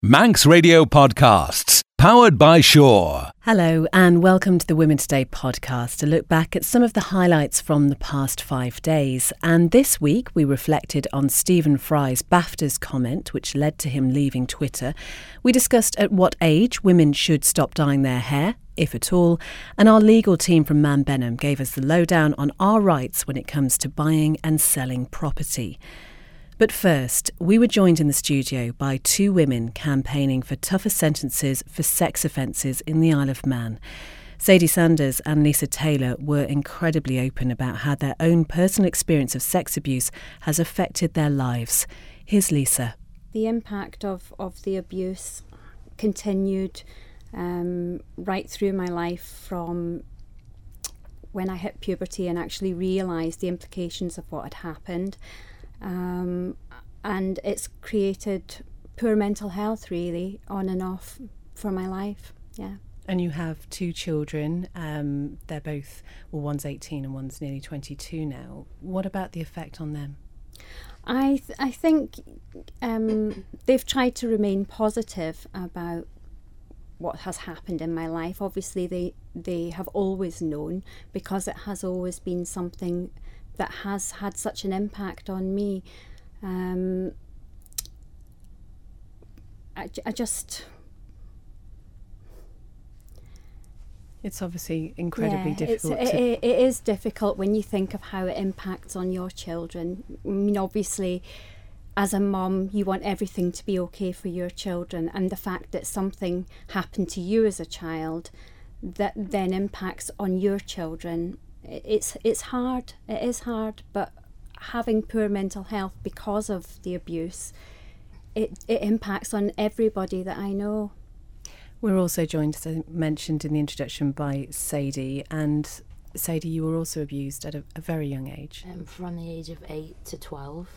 Manx Radio Podcasts, powered by Shore. Hello, and welcome to the Women Today podcast, a look back at some of the highlights from the past five days. And this week, we reflected on Stephen Fry's BAFTAs comment, which led to him leaving Twitter. We discussed at what age women should stop dyeing their hair, if at all, and our legal team from Mann Benham gave us the lowdown on our rights when it comes to buying and selling property. But first, we were joined in the studio by two women campaigning for tougher sentences for sex offences in the Isle of Man. Sadie Sanders and Lisa Taylor were incredibly open about how their own personal experience of sex abuse has affected their lives. Here's Lisa. The impact of, of the abuse continued um, right through my life from when I hit puberty and actually realised the implications of what had happened um, and it's created poor mental health really on and off for my life. Yeah. And you have two children. Um, they're both, well, one's 18 and one's nearly 22 now. What about the effect on them? I th- I think um, they've tried to remain positive about what has happened in my life. Obviously, they they have always known because it has always been something that has had such an impact on me. Um, I, I just. It's obviously incredibly yeah, difficult. It, it is difficult when you think of how it impacts on your children. I mean, obviously, as a mom, you want everything to be okay for your children, and the fact that something happened to you as a child that then impacts on your children it's it's hard. It is hard, but having poor mental health because of the abuse, it it impacts on everybody that I know. We're also joined, as I mentioned in the introduction, by Sadie. And Sadie, you were also abused at a, a very young age. Um, from the age of eight to twelve.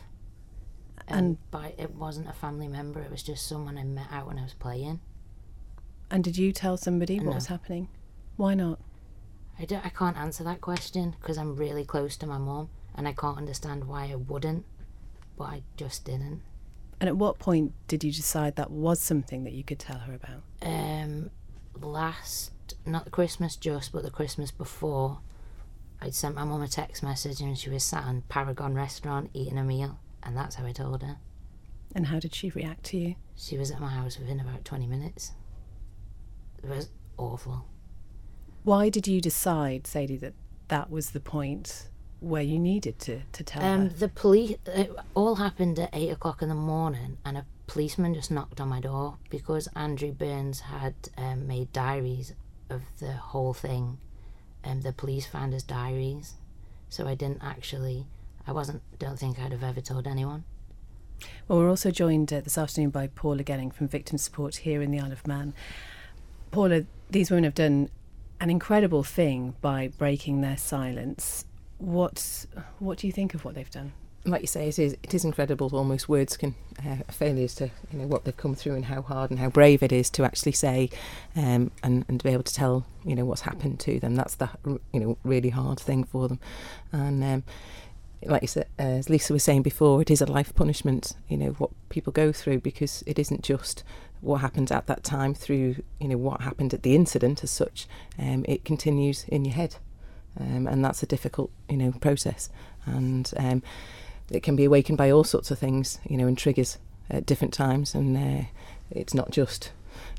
Um, And- by it wasn't a family member; it was just someone I met out when I was playing. And did you tell somebody what No. was happening? Why not? I, don't, I can't answer that question because I'm really close to my mum, and I can't understand why I wouldn't, but I just didn't. And at what point did you decide that was something that you could tell her about? Um, last not the Christmas just, but the Christmas before, I'd sent my mum a text message and she was sat in Paragon restaurant eating a meal, and that's how I told her. And how did she react to you? She was at my house within about 20 minutes. It was awful. Why did you decide, Sadie, that that was the point where you needed to, to tell Um, her? the police, it all happened at 8 o'clock in the morning, and a policeman just knocked on my door because Andrew Burns had um, made diaries of the whole thing. Um, the police found his diaries, so I didn't actually, I wasn't, don't think I'd have ever told anyone. Well, we're also joined uh, this afternoon by Paula Gelling from Victim Support here in the Isle of Man. Paula, these women have done an incredible thing by breaking their silence. What what do you think of what they've done? like you say, it is it is incredible. Almost words can uh, fail as to you know what they've come through and how hard and how brave it is to actually say um, and and to be able to tell you know what's happened to them. That's the you know really hard thing for them, and. Um, like you said, uh, as Lisa was saying before, it is a life punishment. You know what people go through because it isn't just what happened at that time through you know what happened at the incident as such. Um, it continues in your head, um, and that's a difficult you know process. And um, it can be awakened by all sorts of things, you know, and triggers at different times. And uh, it's not just,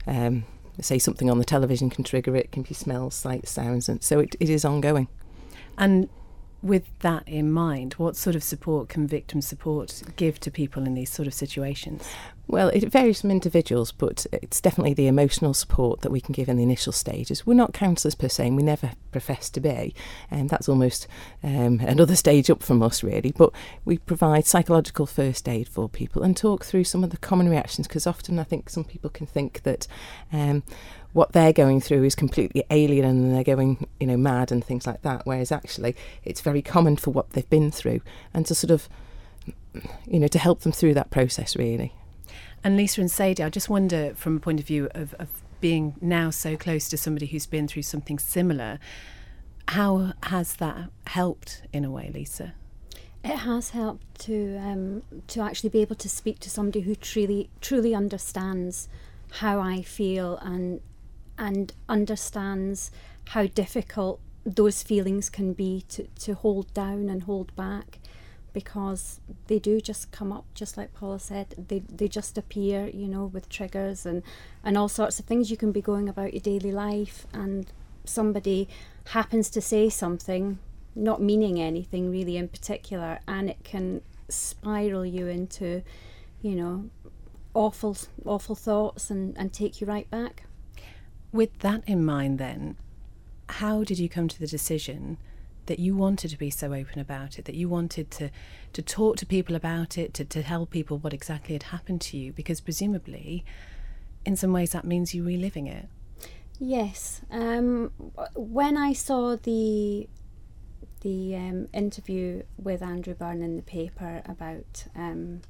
um, say, something on the television can trigger it. It can be smells, sights, sounds, and so it, it is ongoing. And with that in mind, what sort of support can victim support give to people in these sort of situations? Well, it varies from individuals, but it's definitely the emotional support that we can give in the initial stages. We're not counsellors per se, and we never profess to be, and that's almost um, another stage up from us, really. But we provide psychological first aid for people and talk through some of the common reactions, because often I think some people can think that. Um, what they're going through is completely alien and they're going, you know, mad and things like that. Whereas actually, it's very common for what they've been through, and to sort of, you know, to help them through that process, really. And Lisa and Sadie, I just wonder from a point of view of, of being now so close to somebody who's been through something similar, how has that helped in a way, Lisa? It has helped to um, to actually be able to speak to somebody who truly truly understands how I feel and and understands how difficult those feelings can be to, to hold down and hold back because they do just come up just like Paula said they they just appear you know with triggers and and all sorts of things. You can be going about your daily life and somebody happens to say something not meaning anything really in particular and it can spiral you into you know awful awful thoughts and and take you right back with that in mind then how did you come to the decision that you wanted to be so open about it, that you wanted to, to talk to people about it, to, to tell people what exactly had happened to you? Because presumably, in some ways, that means you reliving it. Yes. Um, when I saw the the um, interview with Andrew Byrne in the paper about um,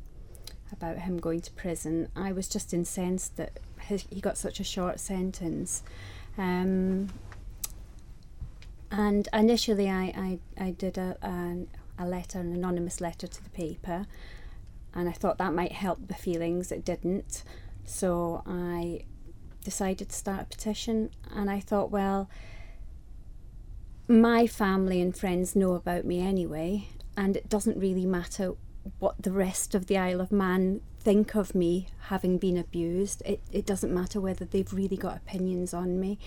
about him going to prison, I was just incensed that he got such a short sentence. Um, and initially, I, I, I did a, a, a letter, an anonymous letter to the paper, and I thought that might help the feelings. It didn't. So I decided to start a petition, and I thought, well, my family and friends know about me anyway, and it doesn't really matter what the rest of the Isle of Man think of me having been abused. It, it doesn't matter whether they've really got opinions on me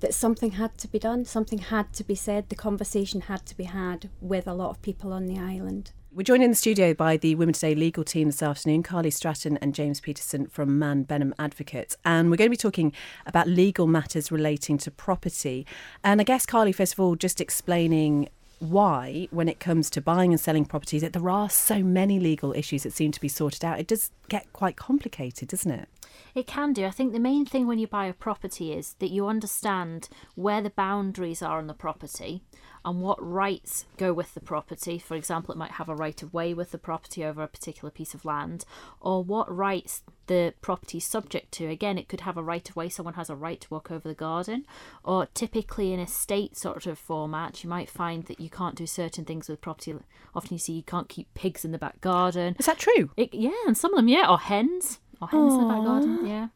that something had to be done, something had to be said, the conversation had to be had with a lot of people on the island. We're joined in the studio by the Women Today legal team this afternoon, Carly Stratton and James Peterson from Mann Benham Advocates. And we're going to be talking about legal matters relating to property. And I guess, Carly, first of all, just explaining why, when it comes to buying and selling properties, that there are so many legal issues that seem to be sorted out. It does get quite complicated, doesn't it? It can do. I think the main thing when you buy a property is that you understand where the boundaries are on the property and what rights go with the property. For example, it might have a right of way with the property over a particular piece of land, or what rights the property is subject to. Again, it could have a right of way, someone has a right to walk over the garden, or typically in a state sort of format, you might find that you can't do certain things with property. Often you see you can't keep pigs in the back garden. Is that true? It, yeah, and some of them, yeah, or hens or hens Aww. in the back garden. Yeah.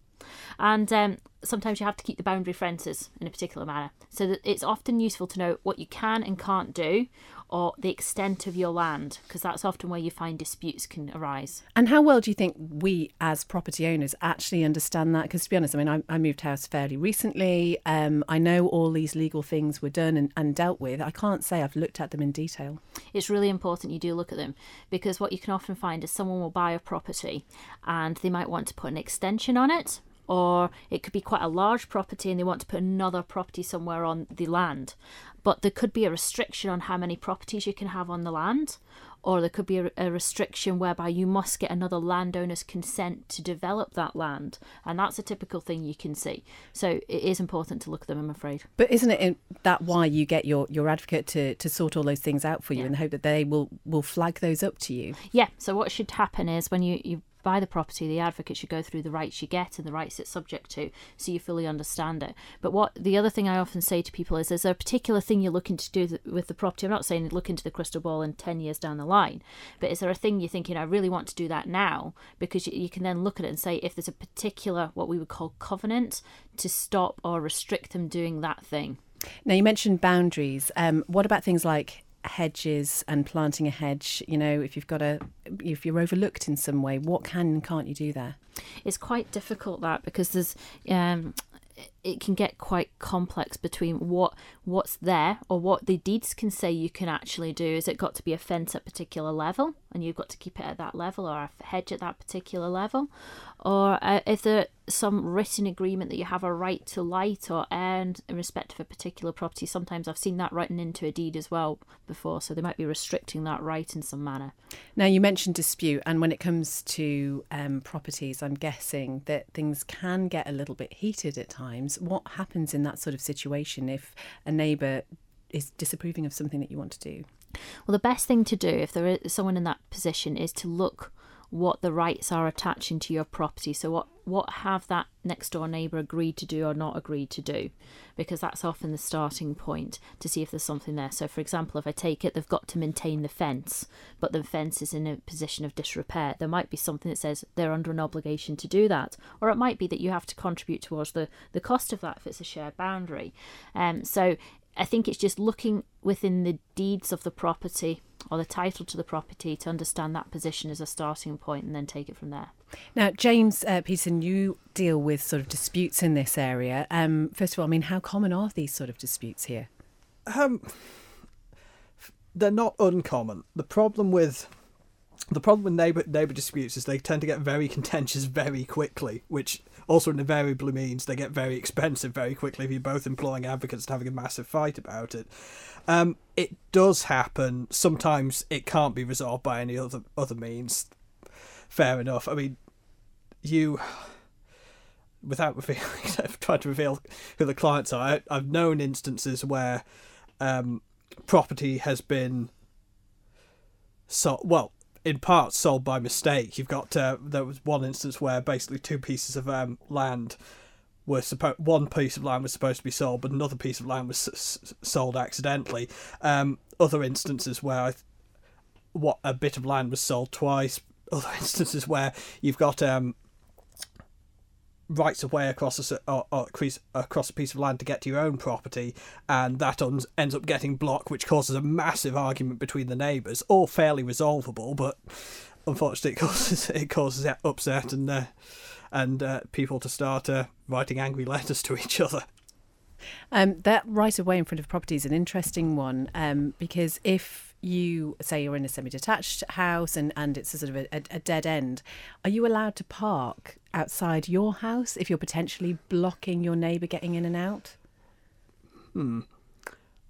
And um, sometimes you have to keep the boundary fences in a particular manner. So that it's often useful to know what you can and can't do or the extent of your land, because that's often where you find disputes can arise. And how well do you think we as property owners actually understand that? Because to be honest, I mean, I, I moved house fairly recently. Um, I know all these legal things were done and, and dealt with. I can't say I've looked at them in detail. It's really important you do look at them because what you can often find is someone will buy a property and they might want to put an extension on it or it could be quite a large property and they want to put another property somewhere on the land. But there could be a restriction on how many properties you can have on the land, or there could be a, a, restriction whereby you must get another landowner's consent to develop that land. And that's a typical thing you can see. So it is important to look at them, I'm afraid. But isn't it that why you get your, your advocate to, to sort all those things out for you yeah. in the hope that they will, will flag those up to you? Yeah. So what should happen is when you, you buy the property, the advocate should go through the rights you get and the rights it's subject to so you fully understand it. But what the other thing I often say to people is, is there a particular thing you're looking to do with the property? I'm not saying look into the crystal ball in 10 years down the line, but is there a thing you're thinking, I really want to do that now? Because you can then look at it and say, if there's a particular, what we would call covenant, to stop or restrict them doing that thing. Now, you mentioned boundaries. Um, what about things like hedges and planting a hedge you know if you've got a if you're overlooked in some way what can and can't you do there? It's quite difficult that because there's um it can get quite complex between what what's there or what the deeds can say you can actually do. Is it got to be a fence at particular level and you've got to keep it at that level, or a hedge at that particular level, or uh, if there's some written agreement that you have a right to light or air in respect of a particular property. Sometimes I've seen that written into a deed as well before, so they might be restricting that right in some manner. Now you mentioned dispute, and when it comes to um, properties, I'm guessing that things can get a little bit heated at times what happens in that sort of situation if a neighbour is disapproving of something that you want to do? Well, the best thing to do if there is someone in that position is to look what the rights are attaching to your property. So what what have that next door neighbour agreed to do or not agreed to do, because that's often the starting point to see if there's something there. So for example, if I take it, they've got to maintain the fence, but the fence is in a position of disrepair. There might be something that says they're under an obligation to do that, or it might be that you have to contribute towards the the cost of that if it's a shared boundary. Um, so I think it's just looking within the deeds of the property or the title to the property to understand that position as a starting point and then take it from there. Now, James uh, Peterson, you deal with sort of disputes in this area. Um, first of all, I mean, how common are these sort of disputes here? Um, they're not uncommon. The problem with the problem with neighbor neighbor disputes is they tend to get very contentious very quickly, which also invariably means they get very expensive very quickly if you're both employing advocates and having a massive fight about it. Um, it does happen. Sometimes it can't be resolved by any other other means. Fair enough. I mean, you, without revealing, trying to reveal who the clients are, I, I've known instances where um, property has been so well in part sold by mistake. You've got uh, there was one instance where basically two pieces of um, land were supposed one piece of land was supposed to be sold, but another piece of land was s- sold accidentally. Um, other instances where I th- what a bit of land was sold twice. Other instances where you've got um, rights of way across a, or, or across- across a piece of land to get to your own property, and that uns ends up getting blocked, which causes a massive argument between the neighbours. All fairly resolvable, but unfortunately, it causes it causes upset and uh, and uh, people to start uh, writing angry letters to each other. Um, that right of way in front of property is an interesting one um, because if you say you're in a semi-detached house and, and it's a sort of a, a, a dead end, are you allowed to park outside your house if you're potentially blocking your neighbour getting in and out? Hmm.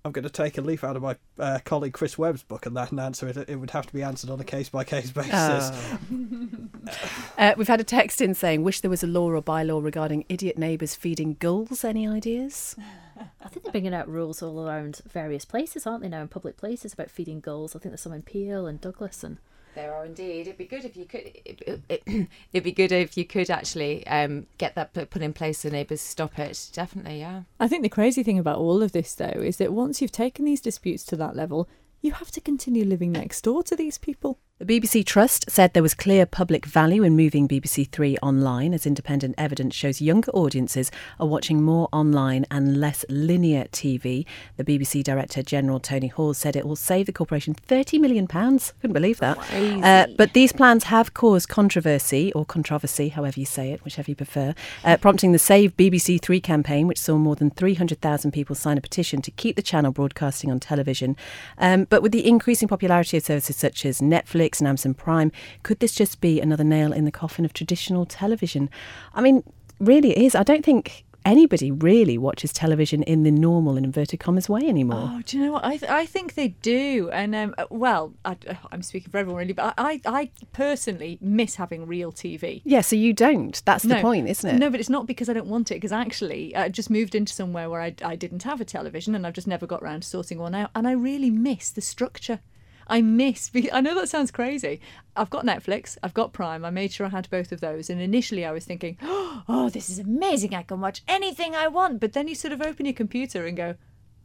I'm going to take a leaf out of my uh, colleague Chris Webb's book and that and answer it. It would have to be answered on a case by case basis. Oh. uh, we've had a text in saying, "Wish there was a law or bylaw regarding idiot neighbours feeding gulls." Any ideas? I think they're bringing out rules all around various places, aren't they now, in public places about feeding gulls. I think there's some in Peel and Douglas and There are indeed. It'd be good if you could. It, it, it'd be good if you could actually um, get that put put in place so neighbours stop it. Definitely, yeah. I think the crazy thing about all of this, though, is that once you've taken these disputes to that level, you have to continue living next door to these people. The BBC Trust said there was clear public value in moving BBC Three online, as independent evidence shows younger audiences are watching more online and less linear TV. The BBC Director General Tony Hall said it will save the corporation £30 million. Couldn't believe that. Uh, but these plans have caused controversy, or controversy, however you say it, whichever you prefer, uh, prompting the Save BBC Three campaign, which saw more than 300,000 people sign a petition to keep the channel broadcasting on television. Um, but with the increasing popularity of services such as Netflix, and Amazon Prime. Could this just be another nail in the coffin of traditional television? I mean, really it is. I don't think anybody really watches television in the normal, in inverted commas, way anymore. Oh, do you know what? I, th- I think they do. And, um, uh, well, I, I'm speaking for everyone really, but I, I personally miss having real TV. Yeah, so you don't. That's the point, isn't it? No, but it's not because I don't want it. Because actually, I just moved into somewhere where I, I didn't have a television, and I've just never got around to sorting one out. And I really miss the structure. I miss. I know that sounds crazy. I've got Netflix. I've got Prime. I made sure I had both of those. And initially, I was thinking, "Oh, this is amazing! I can watch anything I want." But then you sort of open your computer and go,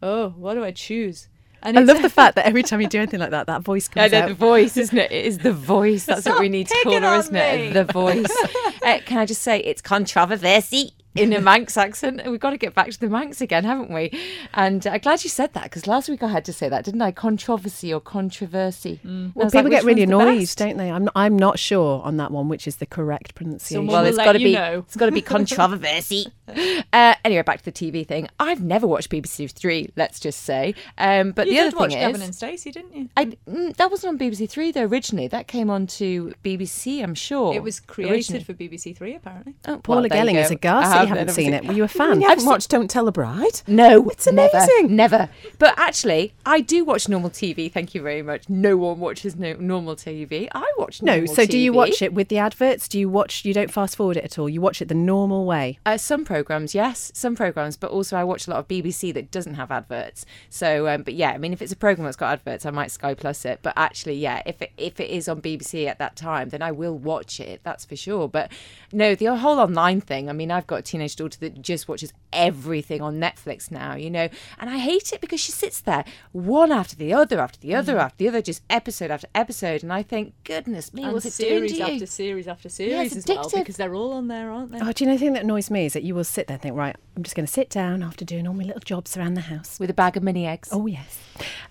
"Oh, what do I choose?" And I love the fact that every time you do anything like that, that voice comes know out. the voice, isn't it? It is the voice. That's what we need to call her, isn't it? The voice. uh, can I just say it's controversy in a Manx accent? We've got to get back to the Manx again, haven't we? And I'm glad you said that because last week I had to say that, didn't I? Controversy or controversy. Mm. I Well, people like, get really one's the annoyed, don't they? I'm not, I'm not sure on that one, which is the correct pronunciation. Someone Well, will it's let got to be. know. It's got to be controversy. uh, anyway, back to the TV thing. I've never watched BBC Three. Let's just say. Um, but you the did other watch thing Gavin and Stacey, didn't you? I, mm, that wasn't on BBC Three though. Originally, that came on to BBC. I'm sure It was created Originally. for BBC Three, apparently. Oh, Paula well, Gelling go. is aghast I you have haven't never seen it. Were you a fan? You I've haven't seen- watched Don't Tell a Bride? No, It's amazing. Never. But actually, I do watch normal TV. Thank you very much. No one watches no, normal TV. I watch normal No, so do you watch it with the adverts? Do you watch, you don't fast forward it at all? You watch it the normal way? Uh, some programs, yes, some programs, but also I watch a lot of BBC that doesn't have adverts. So, um, but yeah, I mean, if it's a program that's got adverts, I might Sky Plus it. But actually, yeah, if it if it is on BBC at that time, then I will watch it. That's for sure. But no, the whole online thing. I mean, I've got a teenage daughter that just watches everything on Netflix now, you know, and I hate it because she sits there one after the other, after the other, after the other, just episode after episode, and I think, goodness me, and what's it series doing to you? after series after Yeah, series it's as well because they're all on there, aren't they? Oh, do you know the thing that annoys me is that you will sit there and think, right, I'm just going to sit down after doing all my little jobs around the house. With a bag of mini eggs. Oh, yes.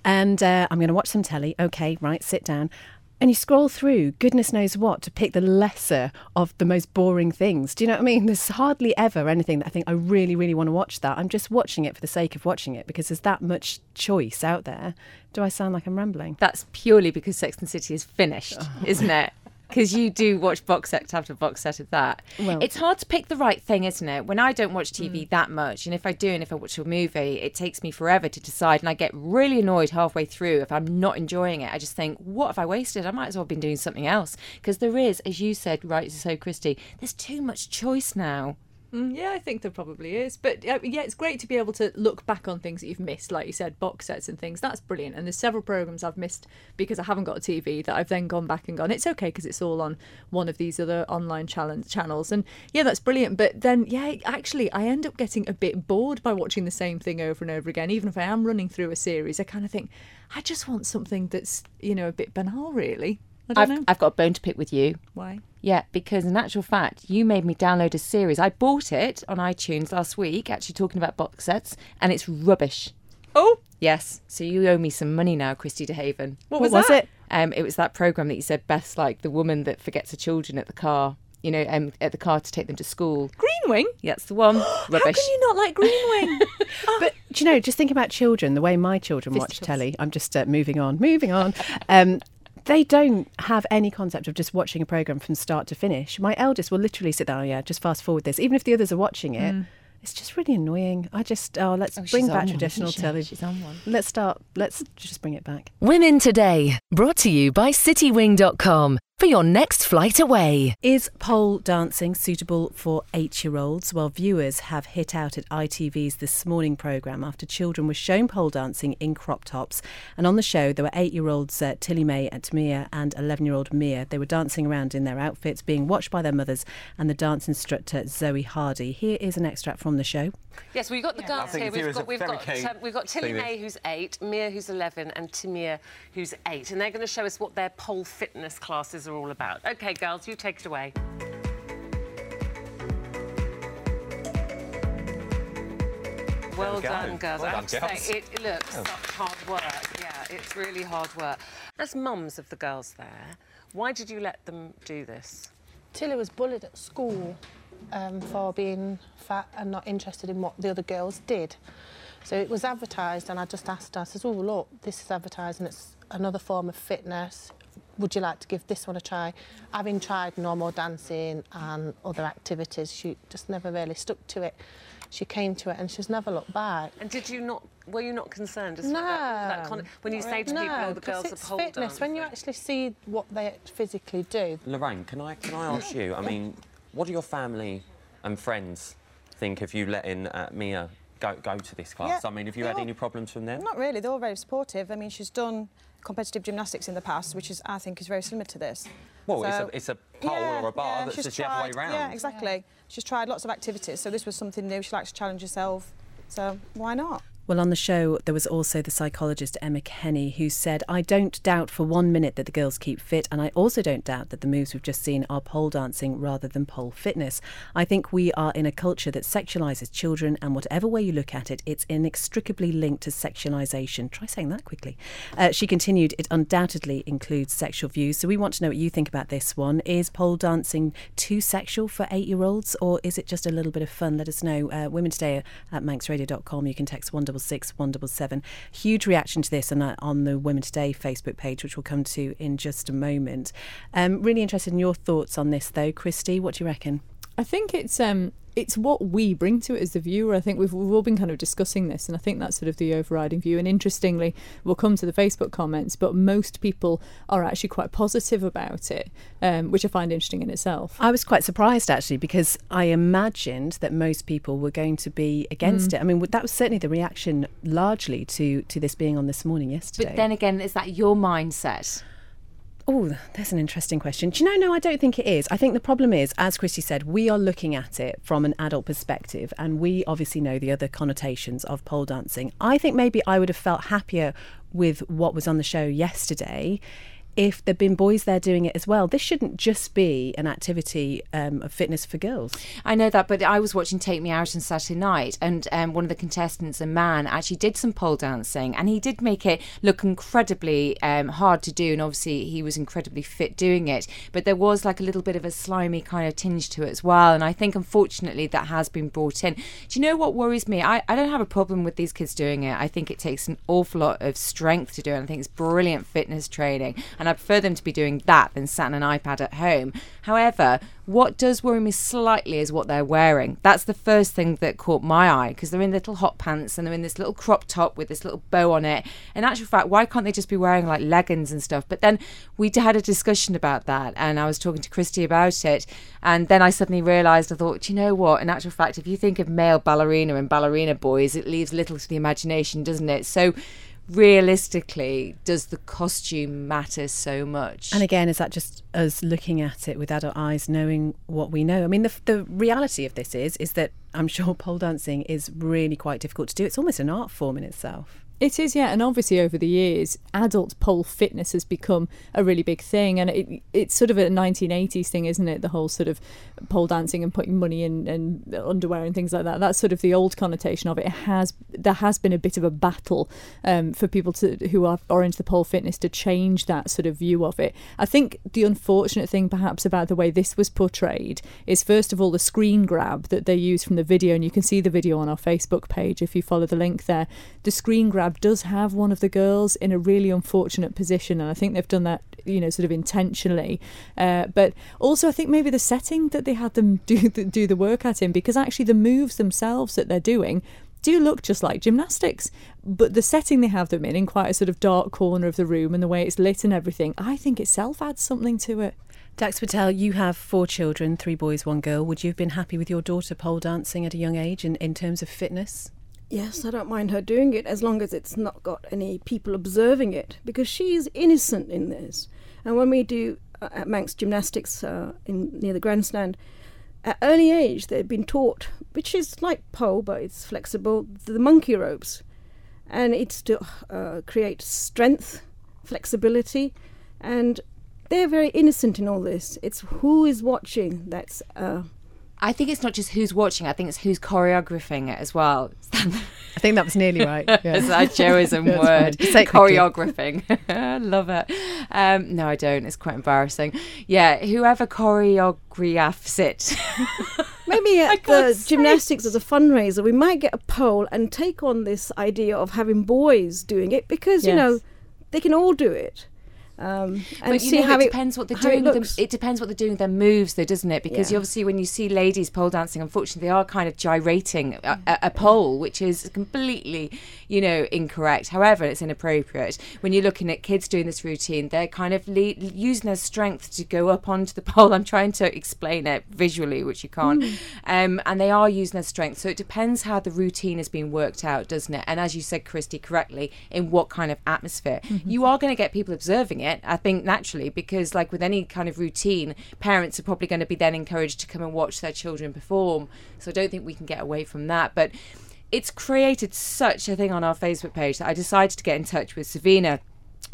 And uh, I'm going to watch some telly. Okay, right, sit down. And you scroll through, goodness knows what, to pick the lesser of the most boring things. Do you know what I mean? There's hardly ever anything that I think I really, really want to watch that. I'm just watching it for the sake of watching it because there's that much choice out there. Do I sound like I'm rambling? That's purely because Sex and City is finished, isn't it? Because you do watch box set after box set of that. Well- it's hard to pick the right thing, isn't it? When I don't watch TV mm. that much, and if I do, and if I watch a movie, it takes me forever to decide, and I get really annoyed halfway through if I'm not enjoying it. I just think, what have I wasted? I might as well have been doing something else. Because there is, as you said, right, so Christy, there's too much choice now. Mm, yeah, I think there probably is. But uh, yeah, it's great to be able to look back on things that you've missed, like you said, box sets and things. That's brilliant. And there's several programs I've missed because I haven't got a TV that I've then gone back and gone. It's okay because it's all on one of these other online challenge channels. And yeah, that's brilliant. But then yeah, actually, I end up getting a bit bored by watching the same thing over and over again. Even if I am running through a series, I kind of think I just want something that's you know a bit banal, really. I don't I've, know I've got a bone to pick with you. why. Yeah, because in actual fact, you made me download a series. I bought it on iTunes last week, actually talking about box sets, and it's rubbish. Oh, Yes, so you owe me some money now, Christy DeHaven. what, What was, was that? it? Um, it was that program that you said best, like the woman that forgets her children at the car, you know, um, at the car to take them to school. Green Wing. Yeah, it's the one. How can you not like Green Wing? But do you know, just think about children, the way my children watch telly. I'm just uh, moving on, moving on. Um, they don't have any concept of just watching a program from start to finish. My eldest will literally sit there, oh, yeah, just fast forward this, even if the others are watching it. Mm. It's just really annoying. I just, oh, let's Oh, bring back one, traditional television. She's. Let's start, let's just bring it back. Women Today, brought to you by CityWing.com for your next flight away. Is pole dancing suitable for eight year olds? Well, viewers have hit out at ITV's This Morning programme after children were shown pole dancing in crop tops. And on the show, there were eight year olds uh, Tilly May and Tamia and 11 year old Mia. They were dancing around in their outfits, being watched by their mothers and the dance instructor Zoe Hardy. Here is an extract from the show. Yes, we've got the girls think here. We've got we've got um, we've got Tilly. May who's eight, Mia who's eleven, and Tamia who's eight, and they're going to show us what their pole fitness classes are all about. Okay, girls, you take it away. Well we done, girls. Well I done, have to girls. say, it looks such hard work. Yeah, it's really hard work. As mums of the girls there, why did you let them do this? Tilly was bullied at school um, for being fat and not interested in what the other girls did. So it was advertised, and I just asked her, I says, Oh, look, this is advertised and it's another form of fitness. Would you like to give this one a try? Having tried normal dancing and other activities, she just never really stuck to it. She came to it and she's never looked back. And did you not? Were you not concerned? as No. that, that con- when you say to no, people, "Oh, the 'cause girls it's are pole fitness. When you actually see what they physically do, Lorraine, can I can I ask you? I mean, what do your family and friends think of you letting uh, Mia go go to this class? Yeah, I mean, have you had all- any problems from them? Not really. They're all very supportive. I mean, she's done competitive gymnastics in the past, which is, I think, is very similar to this. Well, it's a it's a pole Yeah, or a bar yeah, that's she's just the other way tried- round. Yeah, exactly. She's tried lots of activities, so this was something new. She likes to challenge herself, so why not? Well, on the show, there was also the psychologist Emma Kenny who said, I don't doubt for one minute that the girls keep fit, and I also don't doubt that the moves we've just seen are pole dancing rather than pole fitness. I think we are in a culture that sexualises children, and whatever way you look at it, it's inextricably linked to sexualisation. Try saying that quickly. Uh, she continued, it undoubtedly includes sexual views. So we want to know what you think about this one. Is pole dancing too sexual for eight year olds, or is it just a little bit of fun? Let us know. Uh, Women Today at manxradio.com. You can text 166 177. Huge reaction to this on, uh, on the Women Today Facebook page, which we'll come to in just a moment. Um, really interested in your thoughts on this, though. Christy, what do you reckon? I think it's um, it's what we bring to it as the viewer. I think we've, we've all been kind of discussing this, and I think that's sort of the overriding view. And interestingly, we'll come to the Facebook comments, but most people are actually quite positive about it, um, which I find interesting in itself. I was quite surprised actually because I imagined that most people were going to be against Mm. it. I mean, that was certainly the reaction largely to to this being on this morning yesterday. But then again, is that your mindset? Oh, that's an interesting question. Do you know? No, I don't think it is. I think the problem is, as Christy said, we are looking at it from an adult perspective, and we obviously know the other connotations of pole dancing. I think maybe I would have felt happier with what was on the show yesterday if there'd been boys there doing it as well. This shouldn't just be an activity um, of fitness for girls. I know that, but I was watching Take Me Out on Saturday night, and um, one of the contestants, a man, actually did some pole dancing, and he did make it look incredibly um, hard to do, and obviously he was incredibly fit doing it. But there was like a little bit of a slimy kind of tinge to it as well, and I think unfortunately that has been brought in. Do you know what worries me? I, I don't have a problem with these kids doing it. I think it takes an awful lot of strength to do it. And I think it's brilliant fitness training, and I prefer them to be doing that than sat on an iPad at home. However, what does worry me slightly is what they're wearing. That's the first thing that caught my eye because they're in little hot pants and they're in this little crop top with this little bow on it. In actual fact, why can't they just be wearing like leggings and stuff? But then we had a discussion about that and I was talking to Christy about it. And then I suddenly realised, I thought, "Do you know what? In actual fact, if you think of male ballerina and ballerina boys, it leaves little to the imagination, doesn't it? So, realistically, does the costume matter so much? And again, is that just us looking at it with adult eyes, knowing what we know? I mean, the, the reality of this is is that I'm sure pole dancing is really quite difficult to do. It's almost an art form in itself. It is, yeah, and obviously over the years, adult pole fitness has become a really big thing, and it, it's sort of a 1980s thing, isn't it? The whole sort of pole dancing and putting money in and underwear and things like that. That's sort of the old connotation of it. it has there has been a bit of a battle um, for people to who are, are into the pole fitness to change that sort of view of it. I think the unfortunate thing, perhaps, about the way this was portrayed is first of all the screen grab that they use from the video, and you can see the video on our Facebook page if you follow the link there. The screen grab does have one of the girls in a really unfortunate position, and I think they've done that, you know, sort of intentionally. Uh, but also, I think maybe the setting that they had them do the, do the workout in, because actually the moves themselves that they're doing do look just like gymnastics, but the setting they have them in, in quite a sort of dark corner of the room, and the way it's lit and everything, I think itself adds something to it. Daxa Patel, you have four children, three boys, one girl. Would you have been happy with your daughter pole dancing at a young age in, in terms of fitness? Yes, I don't mind her doing it as long as it's not got any people observing it because she's innocent in this. And when we do uh, at Manx Gymnastics uh, in near the grandstand, at early age they've been taught, which is like pole but it's flexible, the monkey ropes, and it's to uh, create strength, flexibility, and they're very innocent in all this. It's who is watching that's. I think it's not just who's watching. I think it's who's choreographing it as well. I think that was nearly right. Yeah. It's a Joeism That's word. say. Choreographing. I love it. Um, no, I don't. It's quite embarrassing. Yeah, whoever choreographs it. Maybe at the gymnastics as a fundraiser, we might get a poll and take on this idea of having boys doing it because you know they can all do it. Um, and but you see know, how it depends what they're doing. It, with them- It depends what they're doing with their moves, though, doesn't it? Because Yeah. you obviously, when you see ladies pole dancing, unfortunately, they are kind of gyrating a, a, a pole, which is completely, you know, incorrect. However, it's inappropriate. When you're looking at kids doing this routine, they're kind of le- using their strength to go up onto the pole. I'm trying to explain it visually, which you can't. Mm. Um, and they are using their strength. So it depends how the routine is being worked out, doesn't it? And as you said, Christy, correctly, in what kind of atmosphere. Mm-hmm. You are going to get people observing it, I think, naturally, because, like with any kind of routine, parents are probably going to be then encouraged to come and watch their children perform. So I don't think we can get away from that. But it's created such a thing on our Facebook page that I decided to get in touch with Savina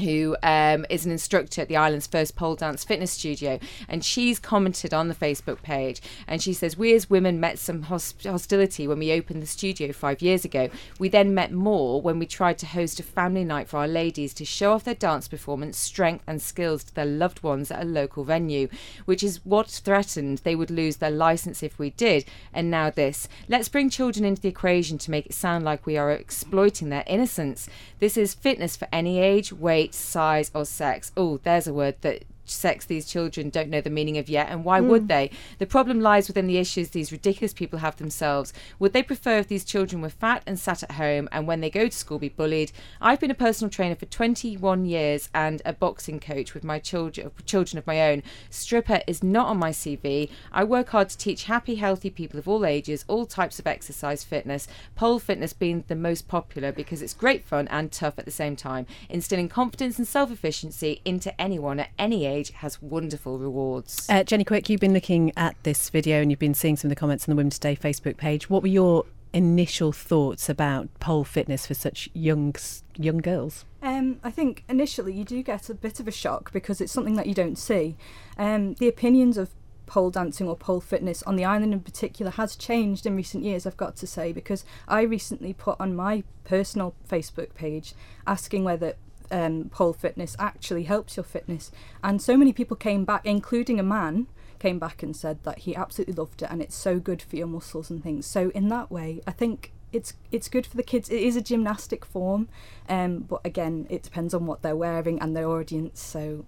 who um, is an instructor at the island's first pole dance fitness studio. And she's commented on the Facebook page and she says, We as women met some hos- hostility when we opened the studio five years ago. We then met more when we tried to host a family night for our ladies to show off their dance performance, strength, and skills to their loved ones at a local venue, which is what threatened they would lose their license if we did. And now this. Let's bring children into the equation to make it sound like we are exploiting their innocence. This is fitness for any age, weight, size, or sex. Oh, there's a word that sex these children don't know the meaning of yet, and why Mm. would they? The problem lies within the issues these ridiculous people have themselves. Would they prefer if these children were fat and sat at home and when they go to school be bullied? I've been a personal trainer for 21 years and a boxing coach with my children, children of my own. Stripper is not on my CV. I work hard to teach happy, healthy people of all ages all types of exercise fitness, pole fitness being the most popular because it's great fun and tough at the same time. Instilling confidence and self efficiency into anyone at any age has wonderful rewards. Uh, Jenny Quick, you've been looking at this video and you've been seeing some of the comments on the Women Today Facebook page. What were your initial thoughts about pole fitness for such young young girls? Um, I think initially you do get a bit of a shock because it's something that you don't see. Um, the opinions of pole dancing or pole fitness on the island in particular has changed in recent years, I've got to say, because I recently put on my personal Facebook page asking whether um, fitness actually helps your fitness. And so many people came back, including a man, came back and said that he absolutely loved it and it's so good for your muscles and things. So in that way, I think it's it's good for the kids. It is a gymnastic form, um, but again, it depends on what they're wearing and their audience. So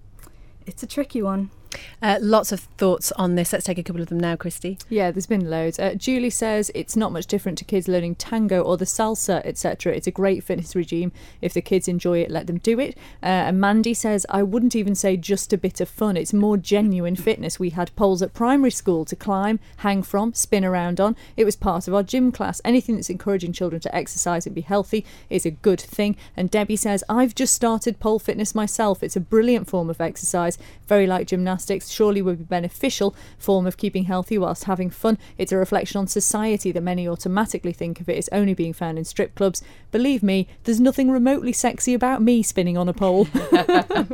it's a tricky one. Uh, lots of thoughts on this. Let's take a couple of them now, Christy. Yeah, there's been loads. Uh, Julie says it's not much different to kids learning tango or the salsa, etc. It's a great fitness regime. If the kids enjoy it, let them do it. Uh, and Mandy says I wouldn't even say just a bit of fun. It's more genuine fitness. We had poles at primary school to climb, hang from, spin around on. It was part of our gym class. Anything that's encouraging children to exercise and be healthy is a good thing. And Debbie says I've just started pole fitness myself. It's a brilliant form of exercise, very like gymnastics. Surely would be beneficial form of keeping healthy whilst having fun. It's a reflection on society that many automatically think of it as only being found in strip clubs. Believe me, there's nothing remotely sexy about me spinning on a pole.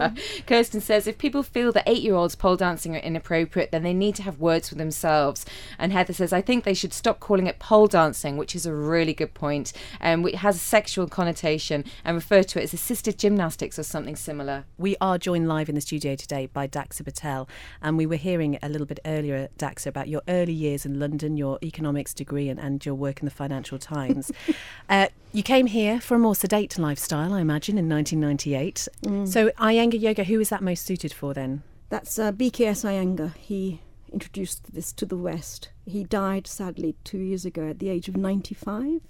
Kirsten says if people feel that eight year olds pole dancing are inappropriate, then they need to have words for themselves. And Heather says, I think they should stop calling it pole dancing, which is a really good point. Um, it has a sexual connotation and refer to it as assisted gymnastics or something similar. We are joined live in the studio today by Daxa Patel, and we were hearing a little bit earlier, Daxa, about your early years in London, your economics degree, and, and your work in the Financial Times. uh, you came here for a more sedate lifestyle, I imagine, in 1998. Mm. So, Iyengar Yoga, who is that most suited for then? That's uh, BKS Iyengar. He introduced this to the West. He died sadly two years ago at the age of 95.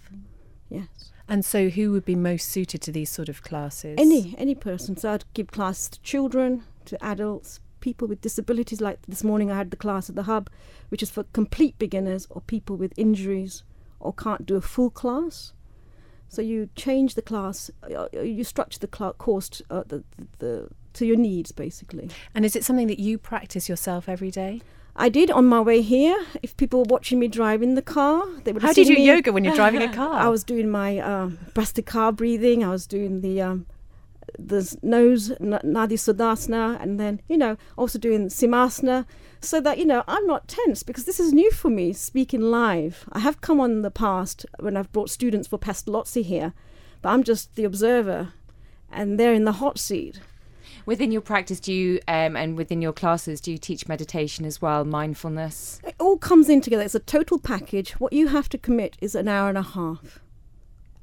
Yes. And so, who would be most suited to these sort of classes? Any any person. So I'd give classes to children, to adults, people with disabilities. Like this morning, I had the class at the hub, which is for complete beginners or people with injuries or can't do a full class. So you change the class, uh, you structure the course to, uh, the, the, the, to your needs, basically. And is it something that you practice yourself every day? I did on my way here. If people were watching me driving the car, they would. How do you do yoga when you're driving a car? I was doing my um, car breathing. I was doing the um, the nose nadi sudasana, and then you know also doing simasana, so that you know I'm not tense because this is new for me speaking live. I have come on in the past when I've brought students for Pestalozzi here, but I'm just the observer, and they're in the hot seat. Within your practice, do you, um, and within your classes, do you teach meditation as well, mindfulness? It all comes in together. It's a total package. What you have to commit is an hour and a half.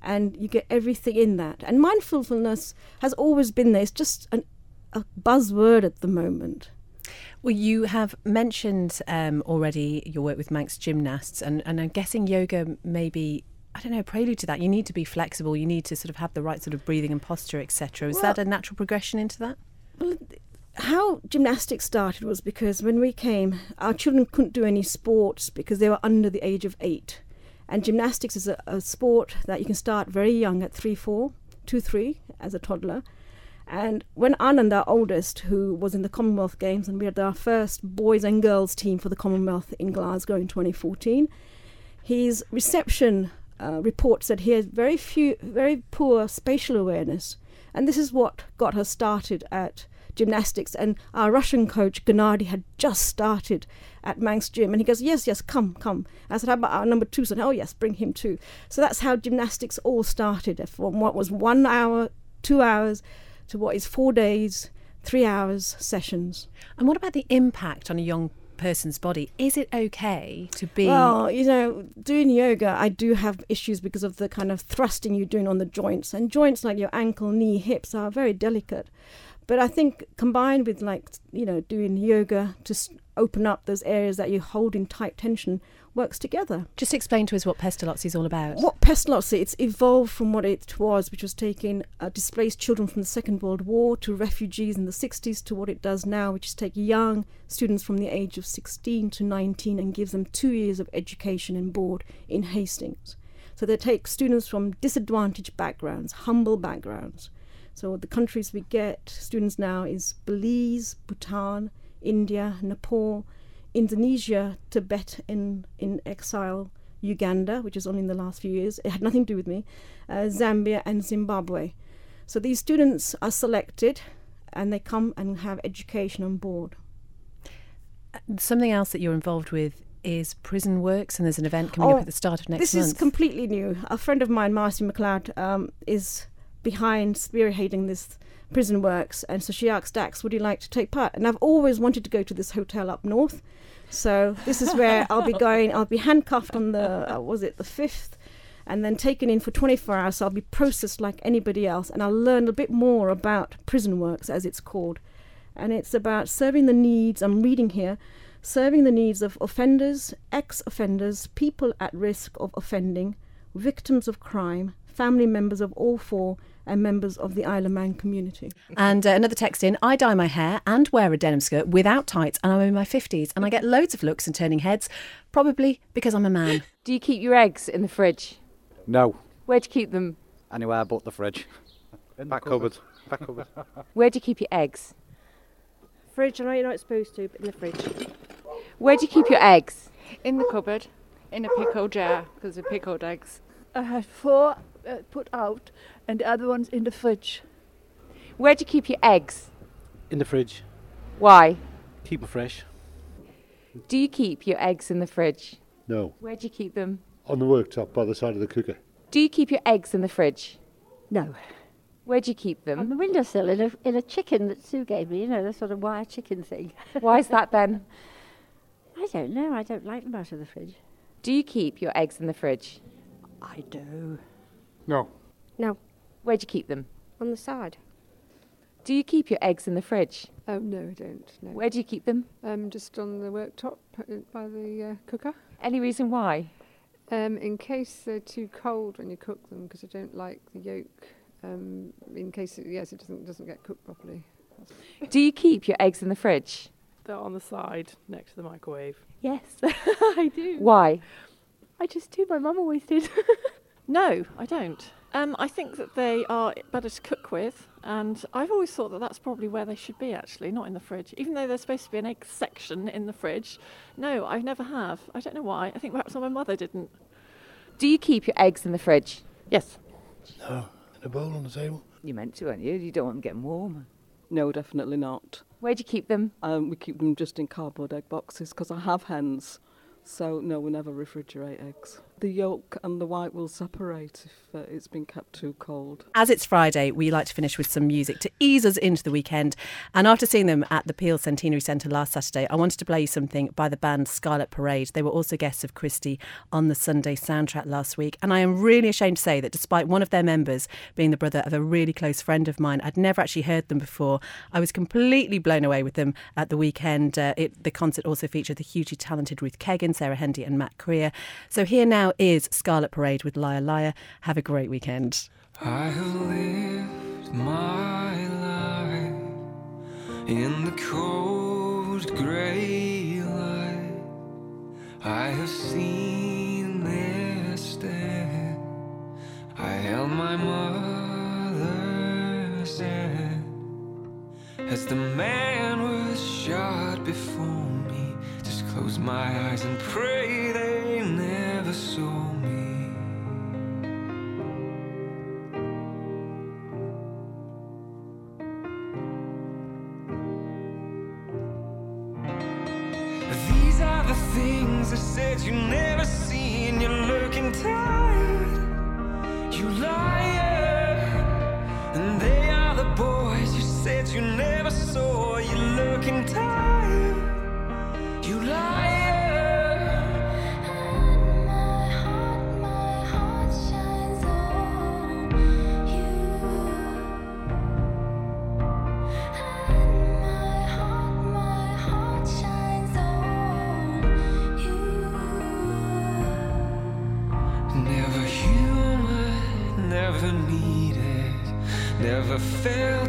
And you get everything in that. And mindfulness has always been there. It's just an, a buzzword at the moment. Well, you have mentioned um, already your work with Manx gymnasts, and, and I'm guessing yoga maybe. I don't know, prelude to that. You need to be flexible. You need to sort of have the right sort of breathing and posture, etc. Is Well- that a natural progression into that? Well, how gymnastics started was because when we came, our children couldn't do any sports because they were under the age of eight. And gymnastics is a, a sport that you can start very young at three, four, two, three, as a toddler. And when Anand, our oldest, who was in the Commonwealth Games, and we had our first boys and girls team for the Commonwealth in Glasgow in 2014, his reception uh, report said he had very few, very poor spatial awareness, and this is what got her started at gymnastics. And our Russian coach Gennady had just started at Manx Gym, and he goes, "Yes, yes, come, come." I said, "How about our number two son?" "Oh, yes, bring him too." So that's how gymnastics all started. Eh, from what was one hour, two hours, to what is four days, three hours sessions. And what about the impact on a young person's body? Is it okay to be? Well, you know, doing yoga, I do have issues because of the kind of thrusting you're doing on the joints. And joints like your ankle, knee, hips are very delicate. But I think combined with like you know doing yoga to open up those areas that you hold in tight tension works together. Just explain to us what Pestalozzi is all about. What Pestalozzi, it's evolved from what it was, which was taking uh, displaced children from the Second World War to refugees in the 60s to what it does now, which is take young students from the age of 16 to 19 and gives them two years of education and board in Hastings. So they take students from disadvantaged backgrounds, humble backgrounds. So the countries we get students now is Belize, Bhutan, India, Nepal, Indonesia, Tibet in, in exile, Uganda, which is only in the last few years. It had nothing to do with me, uh, Zambia and Zimbabwe. So these students are selected and they come and have education on board. Something else that you're involved with is Prison Works, and there's an event coming up at the start of next Oh, this month. is completely new. A friend of mine, Marcy McLeod, um, is behind spearheading this prison works, and so she asked Dax, "Would you like to take part?" And I've always wanted to go to this hotel up north, so this is where I'll be going. I'll be handcuffed on the uh, was it the fifth, and then taken in for 24 hours. So I'll be processed like anybody else, and I'll learn a bit more about prison works, as it's called, and it's about serving the needs. I'm reading here. Serving the needs of offenders, ex offenders, people at risk of offending, victims of crime, family members of all four, and members of the Isle of Man community. And uh, another text in I dye my hair and wear a denim skirt without tights, and I'm in my 50s, and I get loads of looks and turning heads, probably because I'm a man. Do you keep your eggs in the fridge? No. Where do you keep them? Anywhere but the fridge. In Back cupboard. Back cupboard. Where do you keep your eggs? Fridge, I know you're not supposed to, but in the fridge. Where do you keep your eggs? In the cupboard, in a pickle jar, because they're pickled eggs. I had four uh, put out and the other one's in the fridge. Where do you keep your eggs? In the fridge. Why? Keep them fresh. Do you keep your eggs in the fridge? No. Where do you keep them? On the worktop by the side of the cooker. Do you keep your eggs in the fridge? No. Where do you keep them? On the windowsill in a, in a chicken that Sue gave me, you know, the sort of wire chicken thing. Why is that then? I don't know. I don't like them out of the fridge. Do you keep your eggs in the fridge? I do. No. No. Where do you keep them? On the side. Do you keep your eggs in the fridge? Oh, no, I don't. No. Where do you keep them? Um, just on the worktop uh, by the uh, cooker. Any reason why? Um, in case they're too cold when you cook them, because I don't like the yolk. Um, in case, it, yes, it doesn't doesn't get cooked properly. Do you keep your eggs in the fridge? They're on the side next to the microwave. Yes, I do. Why? I just do. My mum always did. No, I don't. Um, I think that they are better to cook with, and I've always thought that that's probably where they should be actually, not in the fridge. Even though there's supposed to be an egg section in the fridge, no, I never have. I don't know why. I think perhaps my mother didn't. Do you keep your eggs in the fridge? Yes. No. In a bowl on the table. You meant to, aren't you? You don't want them getting warm. No, definitely not. Where do you keep them? Um, we keep them just in cardboard egg boxes because I have hens. So, no, we never refrigerate eggs. The yolk and the white will separate if uh, it's been kept too cold. As it's Friday, we like to finish with some music to ease us into the weekend. And after seeing them at the Peel Centenary Centre last Saturday, I wanted to play you something by the band Scarlet Parade. They were also guests of Christie on the Sunday soundtrack last week. And I am really ashamed to say that despite one of their members being the brother of a really close friend of mine, I'd never actually heard them before. I was completely blown away with them at the weekend. Uh, it, the concert also featured the hugely talented Ruth Keggin, Sarah Hendy, and Matt Creer. So here now is Scarlet Parade with Liar Liar. Have a great weekend. I have lived my life in the cold grey light. I have seen their stare. I held my mother's hand as the man was shot before close my eyes and pray they never saw me. These are the things I said you never seen. You're looking tired, Never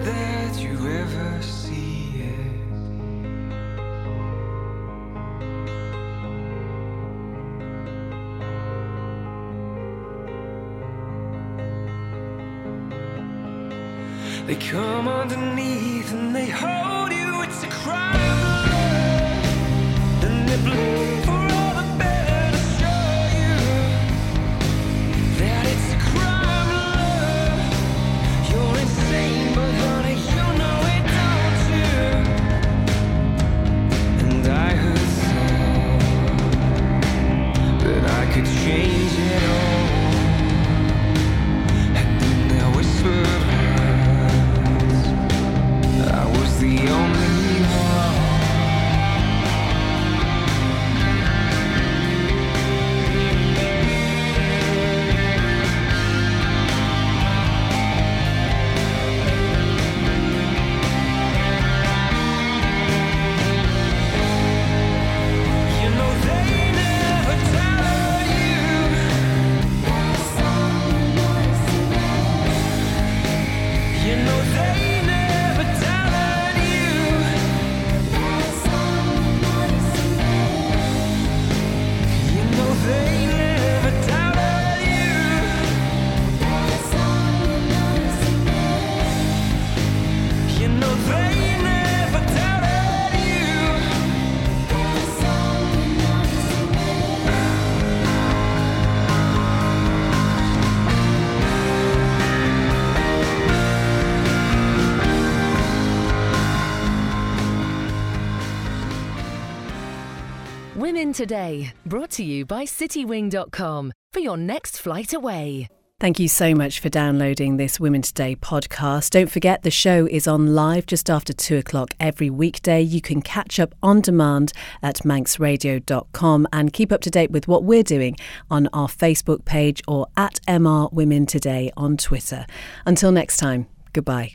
Today, brought to you by citywing.com for your next flight away. Thank you so much for downloading this Women Today podcast. Don't forget the show is on live just after two o'clock every weekday. You can catch up on demand at manxradio.com and keep up to date with what we're doing on our Facebook page or at MR Women Today on Twitter. Until next time, goodbye.